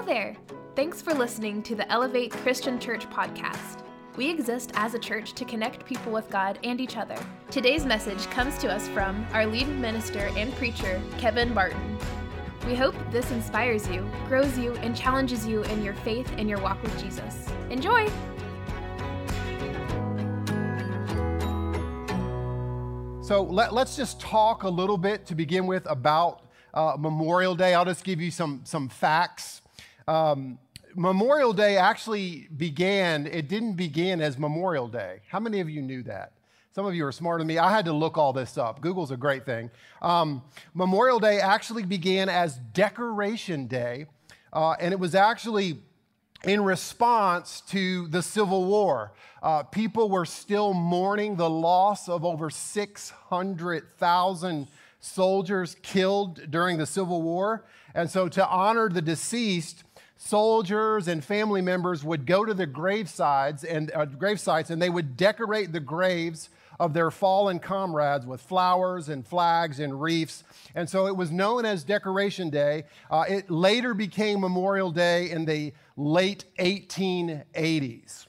Hello there! Thanks for listening to the Elevate Christian Church podcast. We exist as a church to connect people with God and each other. Today's message comes to us from our lead minister and preacher, Kevin Barton. We hope this inspires you, grows you, and challenges you in your faith and your walk with Jesus. Enjoy! So let, us just talk a little bit to begin with about uh, Memorial Day. I'll just give you some, some facts. Um, Memorial Day actually began, it didn't begin as Memorial Day. How many of you knew that? Some of you are smarter than me. I had to look all this up. Google's a great thing. Um, Memorial Day actually began as Decoration Day, uh, and it was actually in response to the Civil War. Uh, people were still mourning the loss of over 600,000 soldiers killed during the Civil War. And so, to honor the deceased, soldiers and family members would go to the gravesides and uh, grave sites and they would decorate the graves of their fallen comrades with flowers and flags and wreaths. And so it was known as Decoration Day. Uh, it later became Memorial Day in the late 1880s.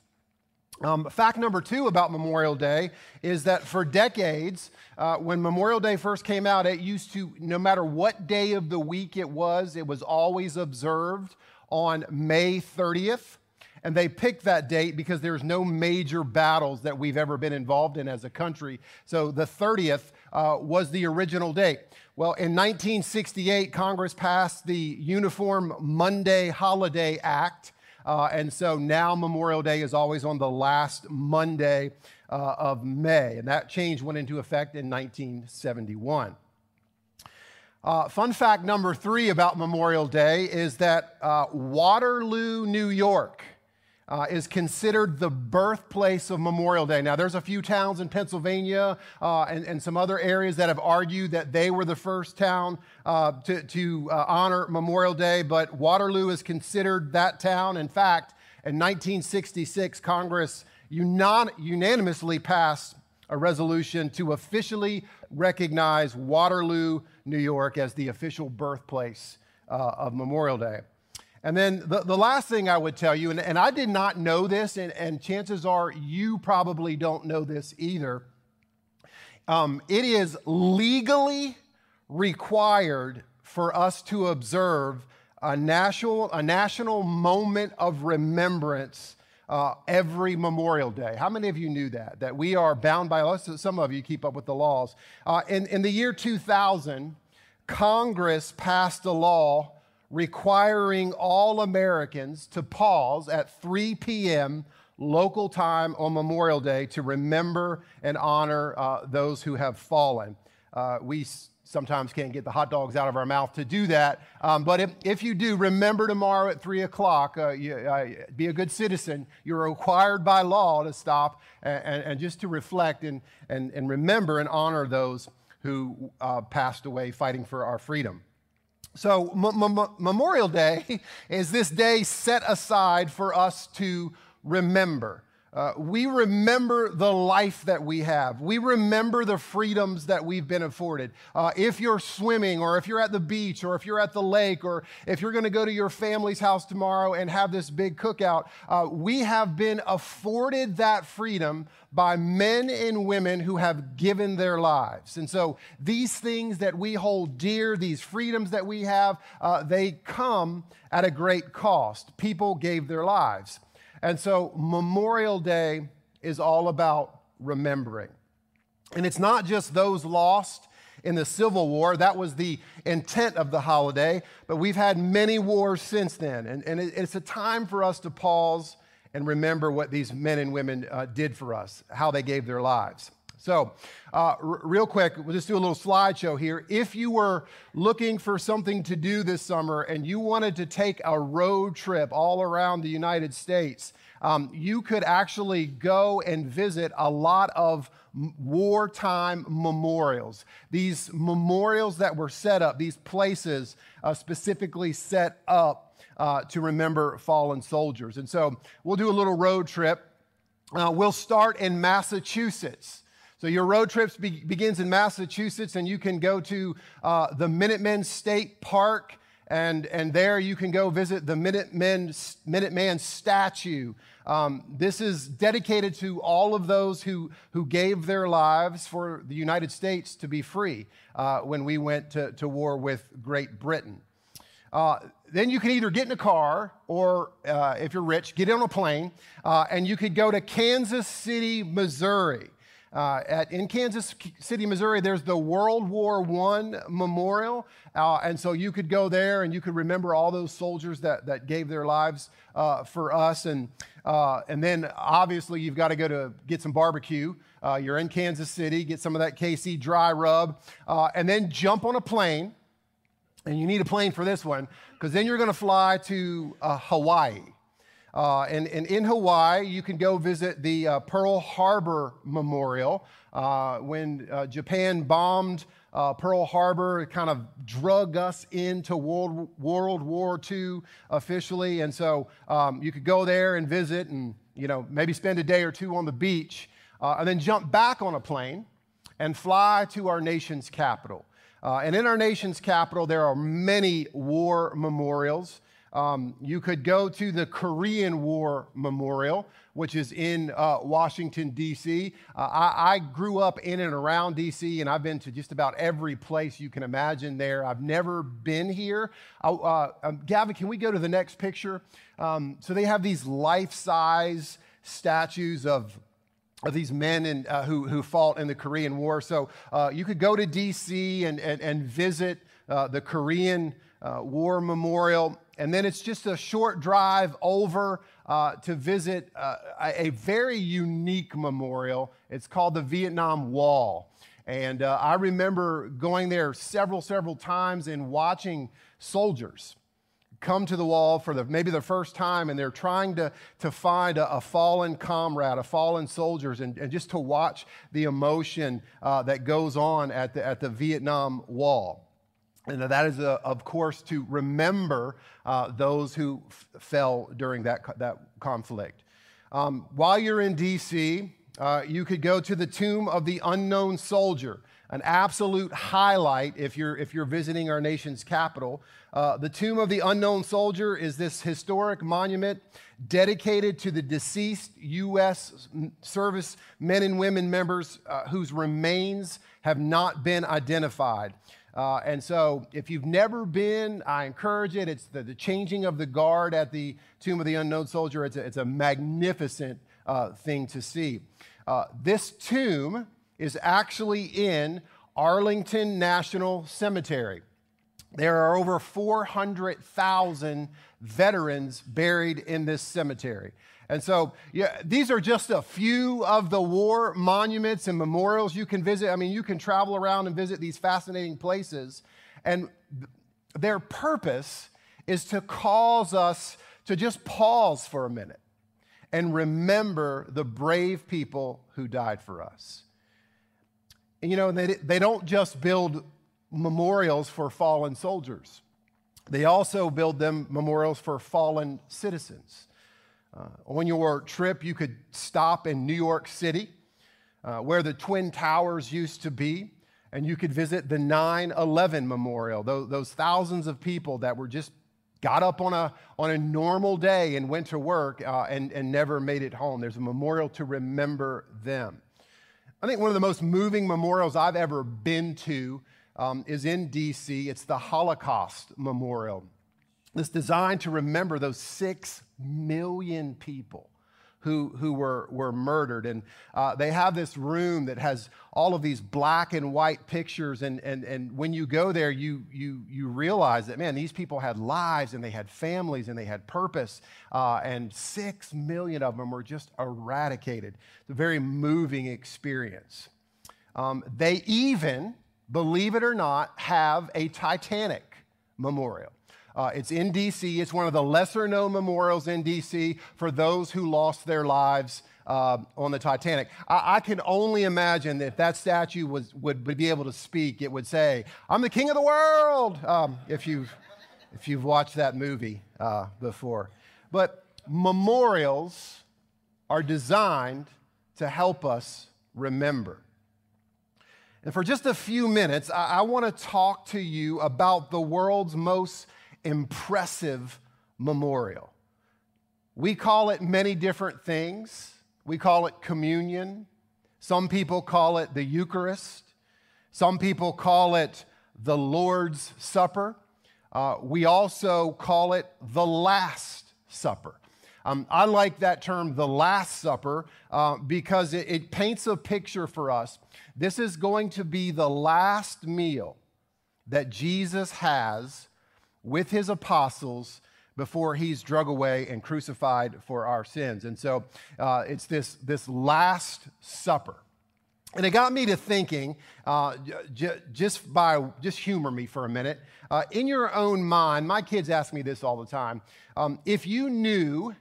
Um, fact number two about Memorial Day is that for decades, uh, when Memorial Day first came out, it used to, no matter what day of the week it was, it was always observed on May 30th. And they picked that date because there's no major battles that we've ever been involved in as a country. So the 30th uh, was the original date. Well, in 1968, Congress passed the Uniform Monday Holiday Act. Uh, and so now Memorial Day is always on the last Monday uh, of May. And that change went into effect in 1971. Uh, fun fact number three about Memorial Day is that uh, Waterloo, New York, uh, is considered the birthplace of Memorial Day. Now, there's a few towns in Pennsylvania uh, and, and, some other areas that have argued that they were the first town uh, to, to uh, honor Memorial Day, but Waterloo is considered that town. In fact, in 1966, Congress unan- unanimously passed a resolution to officially recognize Waterloo, New York, as the official birthplace uh, of Memorial Day. And then the, the last thing I would tell you, and, and I did not know this, and, and chances are you probably don't know this either. Um, it is legally required for us to observe a national, a national moment of remembrance uh, every Memorial Day. How many of you knew that? That we are bound by laws. Some of you keep up with the laws. Uh, in, in the year 2000, Congress passed a law requiring all Americans to pause at 3 p.m. local time on Memorial Day to remember and honor uh, those who have fallen. Uh, we sometimes can't get the hot dogs out of our mouth to do that. Um, but if, if you do, remember tomorrow at 3 o'clock, uh, you, uh, be a good citizen. You're required by law to stop and, and, and just to reflect and, and, and remember and honor those who uh, passed away fighting for our freedom. So, M- M- Memorial Day is this day set aside for us to remember. Uh, we remember the life that we have. We remember the freedoms that we've been afforded. Uh, if you're swimming, or if you're at the beach, or if you're at the lake, or if you're going to go to your family's house tomorrow and have this big cookout, uh, we have been afforded that freedom by men and women who have given their lives. And so these things that we hold dear, these freedoms that we have, uh, they come at a great cost. People gave their lives. And so Memorial Day is all about remembering. And it's not just those lost in the Civil War. That was the intent of the holiday. But we've had many wars since then. And, and it's a time for us to pause and remember what these men and women uh, did for us, how they gave their lives. So, uh, r- real quick, we'll just do a little slideshow here. If you were looking for something to do this summer and you wanted to take a road trip all around the United States, um, you could actually go and visit a lot of wartime memorials. These memorials that were set up, these places uh, specifically set up uh, to remember fallen soldiers. And so we'll do a little road trip. Uh, we'll start in Massachusetts. So your road trip be- begins in Massachusetts, and you can go to uh, the Minutemen State Park and, and there you can go visit the Minutemen, Minuteman statue. Um, this is dedicated to all of those who, who gave their lives for the United States to be free uh, when we went to, to war with Great Britain. Uh, then you can either get in a car or, uh, if you're rich, get on a plane, uh, and you could go to Kansas City, Missouri. Uh, at, in Kansas City, Missouri, there's the World War I Memorial. Uh, and so you could go there and you could remember all those soldiers that, that gave their lives uh, for us. And, uh, and then obviously you've got to go to get some barbecue. Uh, you're in Kansas City, get some of that KC dry rub, uh, and then jump on a plane. And you need a plane for this one because then you're going to fly to Hawaii. Uh, and, and, in Hawaii, you can go visit the uh, Pearl Harbor Memorial. Uh, when uh, Japan bombed uh, Pearl Harbor, it kind of drug us into World, World War II officially. And so um, you could go there and visit and, you know, maybe spend a day or two on the beach uh, and then jump back on a plane and fly to our nation's capital. and in our nation's capital, there are many war memorials. Um, you could go to the Korean War Memorial, which is in uh, Washington, D.C. Uh, I, I, grew up in and around D.C., and I've been to just about every place you can imagine there. I've never been here. Uh, um, Gavin, can we go to the next picture? Um, so they have these life size statues of of these men in, uh, who, who fought in the Korean War. So uh, you could go to DC and, and, and visit uh, the Korean uh, War Memorial. And then it's just a short drive over uh, to visit uh, a very unique memorial. It's called the Vietnam Wall. And uh, I remember going there several, several times and watching soldiers come to the wall for the, maybe the first time and they're trying to, to find a, a fallen comrade, a fallen soldiers, and, and just to watch the emotion uh, that goes on at the, at the Vietnam Wall. And that is, uh, of course, to remember uh, those who f- fell during that, that conflict. Um, while you're in D.C., uh, you could go to the Tomb of the Unknown Soldier, an absolute highlight if you're, if you're visiting our nation's capital. Uh, the Tomb of the Unknown Soldier is this historic monument dedicated to the deceased U.S. service men and women members uh, whose remains have not been identified. Uh, and so, if you've never been, I encourage it. It's the, the, changing of the guard at the Tomb of the Unknown Soldier. It's a, it's a magnificent uh, thing to see. Uh, this tomb is actually in Arlington National Cemetery. There are over 400,000 veterans buried in this cemetery. And so, yeah, these are just a few of the war monuments and memorials you can visit. I mean, you can travel around and visit these fascinating places. And their purpose is to cause us to just pause for a minute and remember the brave people who died for us. And you know, they, they don't just build memorials for fallen soldiers, they also build them memorials for fallen citizens. Uh, on your trip, you could stop in New York City, uh, where the Twin Towers used to be, and you could visit the 9 11 memorial, those, those, thousands of people that were just got up on a, on a normal day and went to work uh, and, and never made it home. There's a memorial to remember them. I think one of the most moving memorials I've ever been to um, is in DC. It's the Holocaust Memorial. It's designed to remember those six million people who, who were, were murdered. And uh, they have this room that has all of these black and white pictures. And, and, and when you go there, you, you, you realize that, man, these people had lives and they had families and they had purpose. Uh, and six million of them were just eradicated. It's a very moving experience. Um, they even, believe it or not, have a Titanic memorial. Uh, it's in DC. It's one of the lesser known memorials in DC for those who lost their lives uh, on the Titanic. I, I, can only imagine that if that statue was, would, would, be able to speak, it would say, I'm the king of the world, um, if, you've, if you've watched that movie uh, before. But memorials are designed to help us remember. And for just a few minutes, I, I want to talk to you about the world's most impressive memorial. We call it many different things. We call it communion. Some people call it the Eucharist. Some people call it the Lord's Supper. Uh, we also call it the Last Supper. Um, I like that term, the Last Supper, uh, because it, it paints a picture for us. This is going to be the last meal that Jesus has with his apostles before he's drug away and crucified for our sins. And so uh, it's this, this Last Supper. And it got me to thinking, uh, j- just by, just humor me for a minute. Uh, in your own mind, my kids ask me this all the time. Um, if you knew,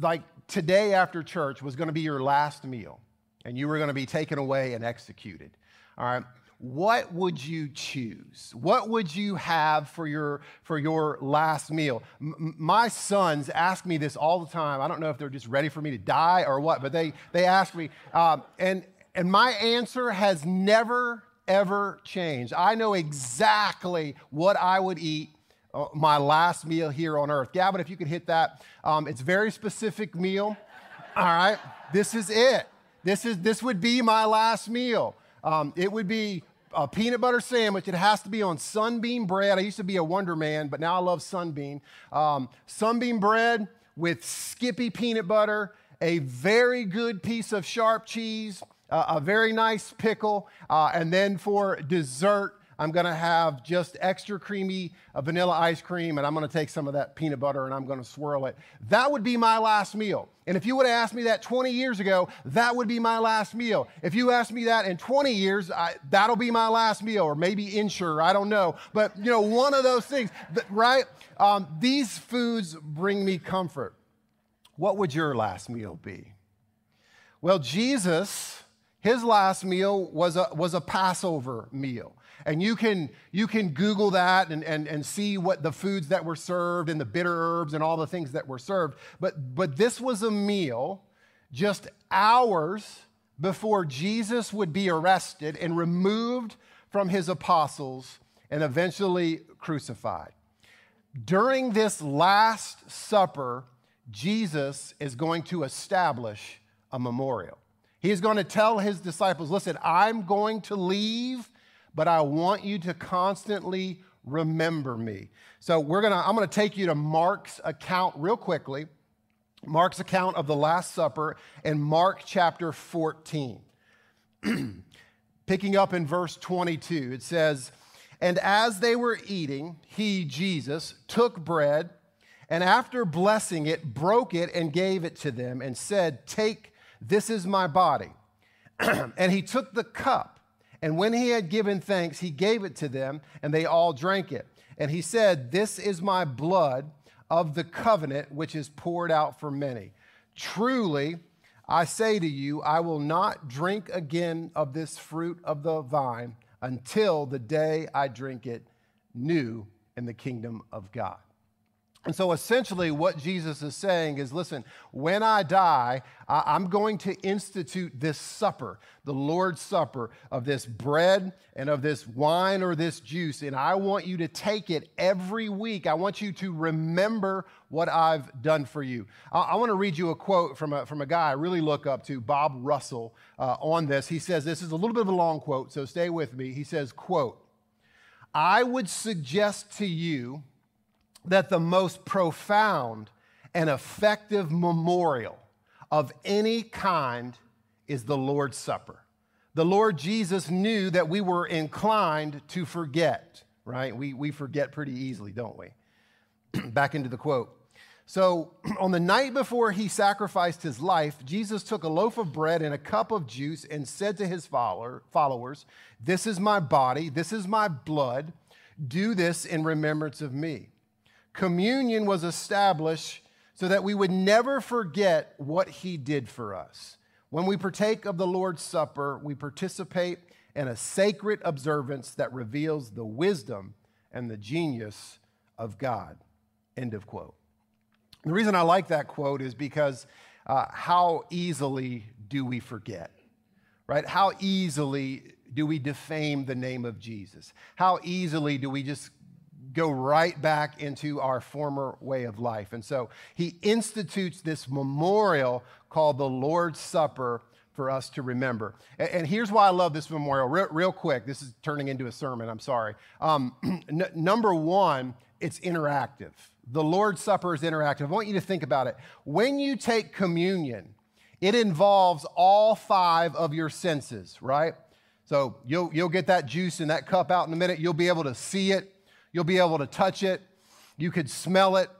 like today after church was going to be your last meal, and you were going to be taken away and executed, all right, what would you choose? What would you have for your, for your last meal? M- my sons ask me this all the time. I don't know if they're just ready for me to die or what, but they, they ask me. Um, and, and my answer has never, ever changed. I know exactly what I would eat uh, my last meal here on earth. Gavin, if you could hit that. Um, it's very specific meal. All right. This is it. This, is, this would be my last meal. Um, it would be a peanut butter sandwich. It has to be on sunbeam bread. I used to be a Wonder Man, but now I love sunbeam. Um, sunbeam bread with Skippy peanut butter, a very good piece of sharp cheese, uh, a very nice pickle, uh, and then for dessert, I'm going to have just extra creamy vanilla ice cream, and I'm going to take some of that peanut butter and I'm going to swirl it. That would be my last meal. And if you would have asked me that 20 years ago, that would be my last meal. If you asked me that in 20 years, I, that'll be my last meal, or maybe Ensure, I don't know. But, you know, one of those things, right? Um, these foods bring me comfort. What would your last meal be? Well, Jesus his last meal was a, was a Passover meal. And you can, you can Google that and, and, and see what the foods that were served and the bitter herbs and all the things that were served. But, but this was a meal just hours before Jesus would be arrested and removed from his apostles and eventually crucified. During this Last Supper, Jesus is going to establish a memorial. He's going to tell his disciples, listen, I'm going to leave, but I want you to constantly remember me. So we're to, I'm to take you to Mark's account real quickly. Mark's account of the Last Supper in Mark chapter 14. Picking up in verse 22, it says, And as they were eating, he, Jesus, took bread, and after blessing it, broke it and gave it to them, and said, Take this is my body. and he took the cup, and when he had given thanks, he gave it to them, and they all drank it. And he said, This is my blood of the covenant, which is poured out for many. Truly, I say to you, I will not drink again of this fruit of the vine until the day I drink it new in the kingdom of God. And so essentially, what Jesus is saying is listen, when I die, I'm going to institute this supper, the Lord's Supper, of this bread and of this wine or this juice. And I want you to take it every week. I want you to remember what I've done for you. I, want to read you a quote from a, from a guy I really look up to, Bob Russell, uh, on this. He says, This is a little bit of a long quote, so stay with me. He says, quote, I would suggest to you that the most profound and effective memorial of any kind is the Lord's Supper. The Lord Jesus knew that we were inclined to forget, right? We, we forget pretty easily, don't we? Back into the quote. So, on the night before he sacrificed his life, Jesus took a loaf of bread and a cup of juice and said to his follower, followers, This is my body, this is my blood. Do this in remembrance of me communion was established so that we would never forget what he did for us. When we partake of the Lord's Supper, we participate in a sacred observance that reveals the wisdom and the genius of God. End of quote. The reason I like that quote is because uh, how easily do we forget? Right? How easily do we defame the name of Jesus? How easily do we just go right back into our former way of life. And so he institutes this memorial called the Lord's Supper for us to remember. And, and here's why I love this memorial. Real, real, quick, this is turning into a sermon, I'm sorry. Um, n- number one, it's interactive. The Lord's Supper is interactive. I want you to think about it. When you take communion, it involves all five of your senses, right? So you'll, you'll get that juice in that cup out in a minute. You'll be able to see it, you'll be able to touch it, you could smell it.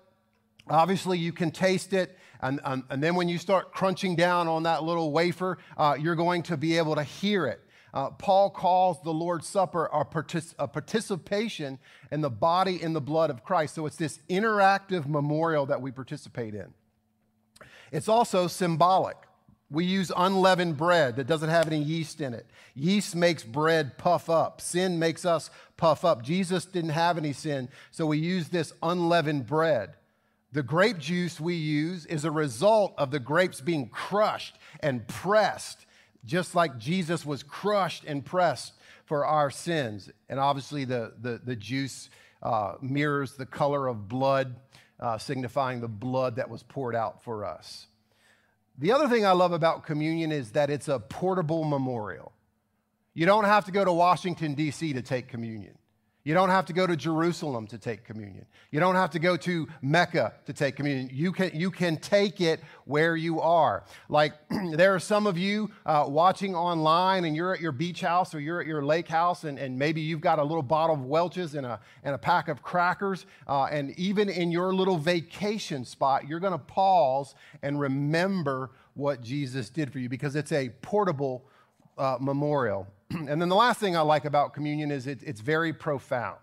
Obviously, you can taste it. And, and, and then when you start crunching down on that little wafer, uh, you're going to be able to hear it. Uh, Paul calls the Lord's Supper a, partic- a, participation in the body and the blood of Christ. So it's this interactive memorial that we participate in. It's also symbolic. We use unleavened bread that doesn't have any yeast in it. Yeast makes bread puff up. Sin makes us puff up. Jesus didn't have any sin, so we use this unleavened bread. The grape juice we use is a result of the grapes being crushed and pressed, just like Jesus was crushed and pressed for our sins. And obviously, the, the, the juice uh, mirrors the color of blood, uh, signifying the blood that was poured out for us. The other thing I love about communion is that it's a portable memorial. You don't have to go to Washington, D.C. to take communion. You don't have to go to Jerusalem to take communion. You don't have to go to Mecca to take communion. You can, you can take it where you are. Like there are some of you uh, watching online and you're at your beach house or you're at your lake house and, and maybe you've got a little bottle of Welch's and a, and a pack of crackers. Uh, and even in your little vacation spot, you're going to pause and remember what Jesus did for you because it's a portable uh, memorial. and then the last thing I like about communion is it, it's very profound.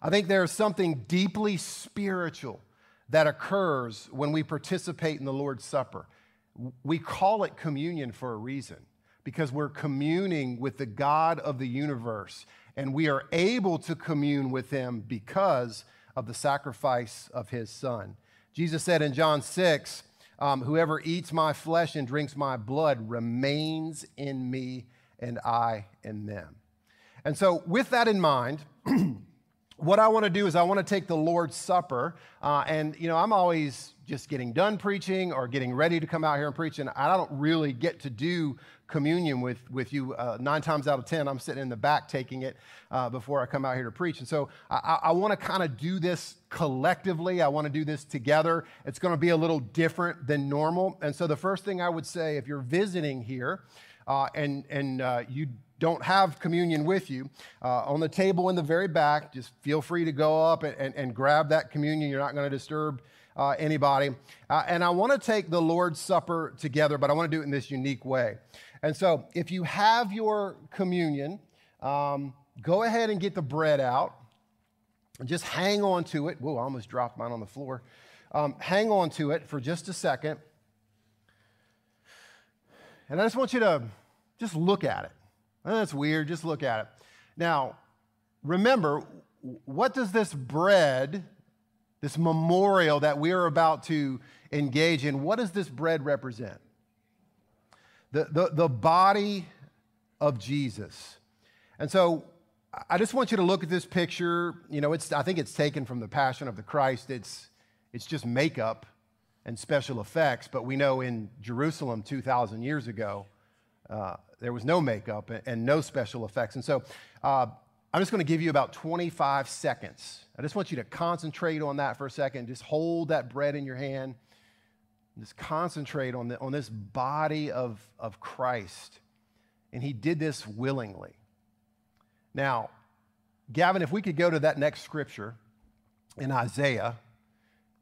I think there's something deeply spiritual that occurs when we participate in the Lord's Supper. We call it communion for a reason because we're communing with the God of the universe and we are able to commune with him because of the sacrifice of his son. Jesus said in John 6, um, Whoever eats my flesh and drinks my blood remains in me and I in them. And so, with that in mind, what I want to do is I want to take the Lord's Supper, uh, and you know I'm always just getting done preaching or getting ready to come out here and preach, and I don't really get to do communion with, with you uh, nine times out of ten. I'm sitting in the back taking it uh, before I come out here to preach, and so I, I want to kind of do this collectively. I want to do this together. It's going to be a little different than normal, and so the first thing I would say, if you're visiting here uh, and, and uh, you don't have communion with you, uh, on the table in the very back, just feel free to go up and, and, and grab that communion. You're not going to disturb uh, anybody. Uh, and I want to take the Lord's Supper together, but I want to do it in this unique way. And so, if you have your communion, um, go ahead and get the bread out. Just hang on to it. Whoa, I almost dropped mine on the floor. Um, hang on to it for just a second. And I just want you to just look at it. Oh, that's weird. Just look at it. Now, remember, what does this bread, this memorial that we are about to engage in, what does this bread represent? The, the, the body of Jesus. And so I just want you to look at this picture. You know, it's, I think it's taken from the Passion of the Christ. It's, it's just makeup and special effects, but we know in Jerusalem 2,000 years ago, uh, there was no makeup and, and, no special effects. And so uh, I'm just going to give you about 25 seconds. I just want you to concentrate on that for a second. Just hold that bread in your hand. Just concentrate on, the, on this body of, of Christ. And he did this willingly. Now, Gavin, if we could go to that next scripture in Isaiah,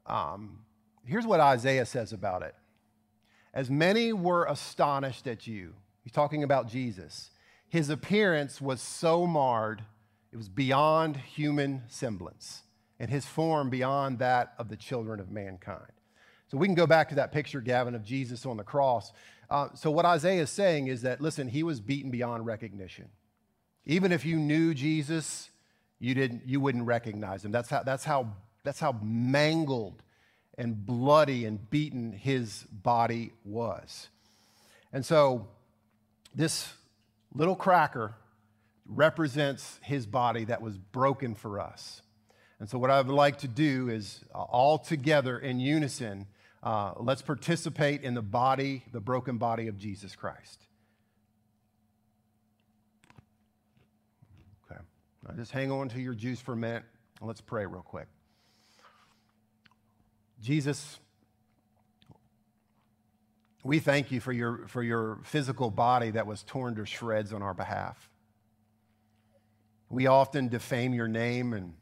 um, Here's what Isaiah says about it. As many were astonished at you, he's talking about Jesus. His appearance was so marred, it was beyond human semblance, and his form beyond that of the children of mankind. So we can go back to that picture, Gavin, of Jesus on the cross. Uh, so what Isaiah is saying is that, listen, he was beaten beyond recognition. Even if you knew Jesus, you, didn't, you wouldn't recognize him. That's how, that's, how, that's how mangled and bloody and beaten his body was. And so this little cracker represents his body that was broken for us. And so, what I would like to do is uh, all together in unison, uh, let's participate in the body, the broken body of Jesus Christ. Okay. Now just hang on to your juice for a minute. Let's pray real quick. Jesus, we thank you for your, for your physical body that was torn to shreds on our behalf. We often defame your name and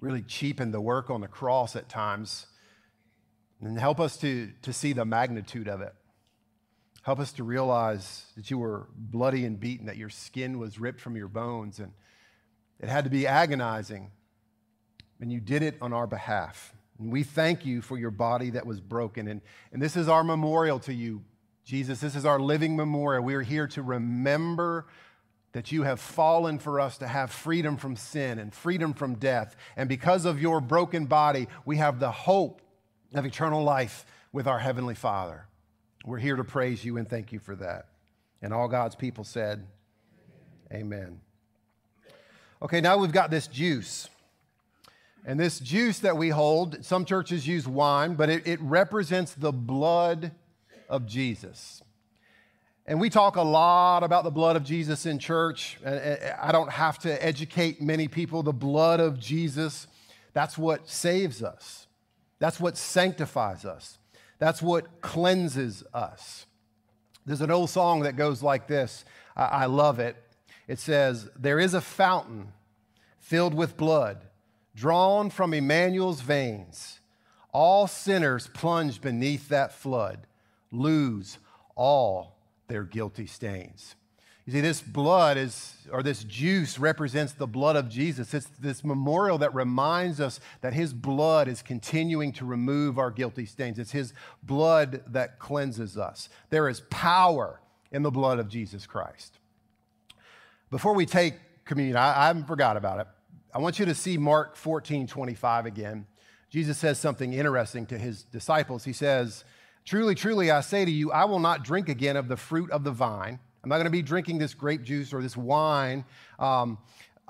really cheapen the work on the cross at times. And help us to, to see the magnitude of it. Help us to realize that you were bloody and beaten, that your skin was ripped from your bones, and it had to be agonizing. And you did it on our behalf. And we thank you for your body that was broken. And, and this is our memorial to you, Jesus. This is our living memorial. We are here to remember that you have fallen for us to have freedom from sin and freedom from death. And because of your broken body, we have the hope of eternal life with our Heavenly Father. We're here to praise you and thank you for that. And all God's people said, Amen. Amen. Okay, now we've got this juice. And this juice that we hold, some churches use wine, but it, it represents the blood of Jesus. And we talk a lot about the blood of Jesus in church. I don't have to educate many people. The blood of Jesus, that's what saves us, that's what sanctifies us, that's what cleanses us. There's an old song that goes like this. I love it. It says, There is a fountain filled with blood, drawn from Emmanuel's veins. All sinners plunge beneath that flood, lose all their guilty stains. You see, this blood is, or this juice represents the blood of Jesus. It's this memorial that reminds us that his blood is continuing to remove our guilty stains. It's his blood that cleanses us. There is power in the blood of Jesus Christ. Before we take communion, I, I haven't forgot about it. I want you to see Mark 14 25 again. Jesus says something interesting to his disciples. He says, Truly, truly, I say to you, I will not drink again of the fruit of the vine. I'm not going to be drinking this grape juice or this wine um,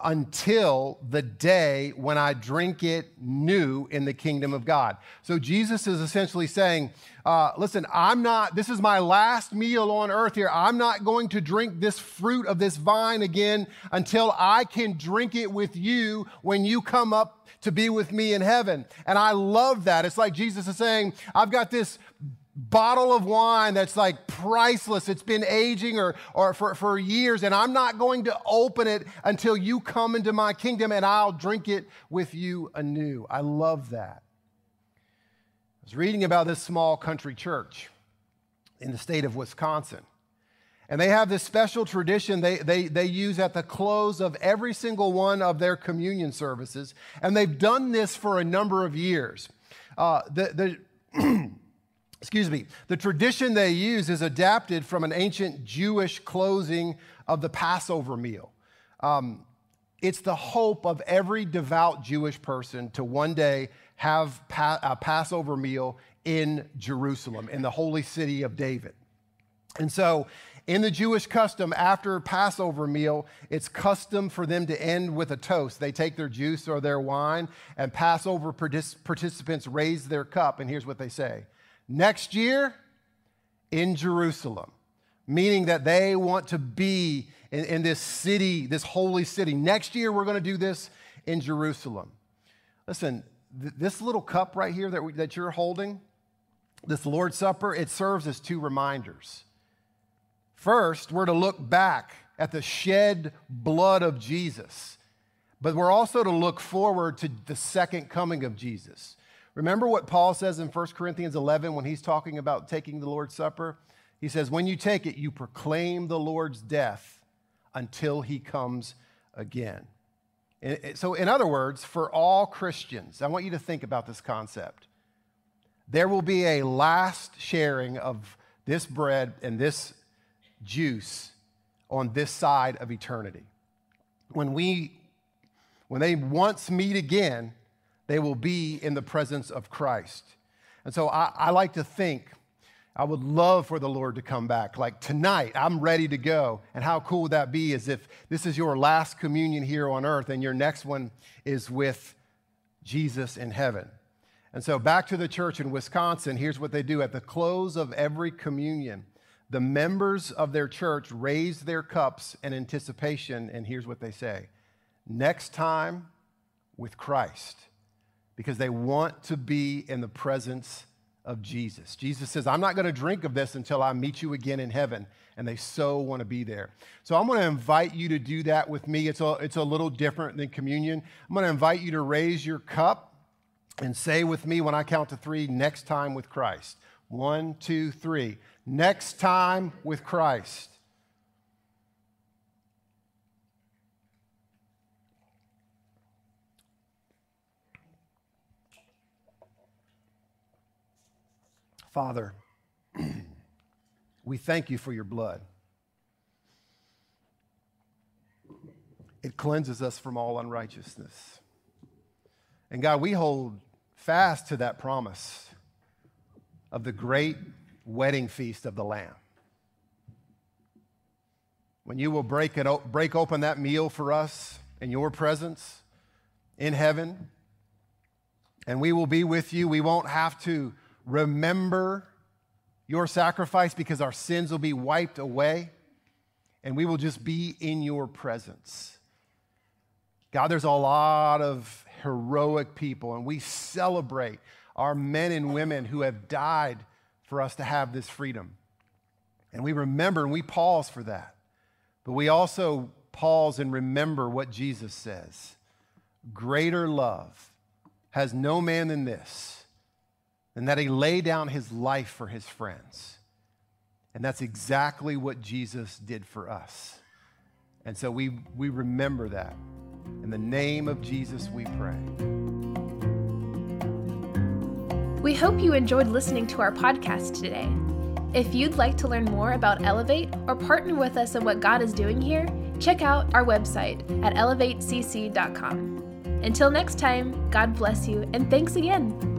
until the day when I drink it new in the kingdom of God. So Jesus is essentially saying, uh, listen, I'm not, this is my last meal on earth here. I'm not going to drink this fruit of this vine again until I can drink it with you when you come up to be with me in heaven. And I love that. It's like Jesus is saying, I've got this bottle of wine that's like priceless. It's been aging or, or for, for years, and I'm not going to open it until you come into my kingdom and I'll drink it with you anew. I love that. I was reading about this small country church in the state of Wisconsin. And they have this special tradition they, they, they use at the close of every single one of their communion services. And they've done this for a number of years. Uh, the, the excuse me, the tradition they use is adapted from an ancient Jewish closing of the Passover meal. Um, it's the hope of every devout Jewish person to one day have pa- a Passover meal in Jerusalem, in the holy city of David. And so, in the Jewish custom, after Passover meal, it's custom for them to end with a toast. They take their juice or their wine, and Passover partic- participants raise their cup, and here's what they say Next year, in Jerusalem, meaning that they want to be in, in this city, this holy city. Next year, we're going to do this in Jerusalem. Listen, th- this little cup right here that, we, that you're holding, this Lord's Supper, it serves as two reminders. First, we're to look back at the shed blood of Jesus, but we're also to look forward to the second coming of Jesus. Remember what Paul says in 1 Corinthians 11 when he's talking about taking the Lord's Supper? He says, When you take it, you proclaim the Lord's death until he comes again. So, in other words, for all Christians, I want you to think about this concept. There will be a last sharing of this bread and this juice on this side of eternity. When we when they once meet again, they will be in the presence of Christ. And so I, I like to think, I would love for the Lord to come back. Like tonight, I'm ready to go. And how cool would that be is if this is your last communion here on earth and your next one is with Jesus in heaven. And so, back to the church in Wisconsin, here's what they do at the close of every communion. The members of their church raise their cups in anticipation, and here's what they say Next time with Christ, because they want to be in the presence of Jesus. Jesus says, I'm not going to drink of this until I meet you again in heaven. And they so want to be there. So I'm going to invite you to do that with me. It's a, it's a little different than communion. I'm going to invite you to raise your cup and say with me when I count to three, next time with Christ. One, two, three. Next time with Christ. Father, we thank you for your blood. It cleanses us from all unrighteousness. And God, we hold fast to that promise of the great wedding feast of the Lamb. When you will break, it, break open that meal for us in your presence in heaven, and we will be with you. We won't have to remember your sacrifice because our sins will be wiped away and we will just be in your presence. God, there's a lot of heroic people, and we celebrate our men and women who have died for us to have this freedom. And we remember and we pause for that. But we also pause and remember what Jesus says Greater love has no man than this, than that he lay down his life for his friends. And that's exactly what Jesus did for us. And so we, we remember that. In the name of Jesus, we pray. We hope you enjoyed listening to our podcast today. If you'd like to learn more about Elevate or partner with us in what God is doing here, check out our website at elevatecc.com. Until next time, God bless you and thanks again.